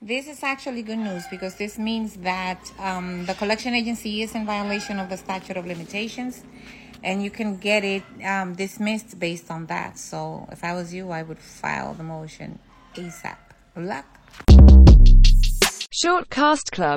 This is actually good news because this means that um, the collection agency is in violation of the statute of limitations and you can get it um, dismissed based on that. So if I was you, I would file the motion ASAP. Good luck. Short Cast Club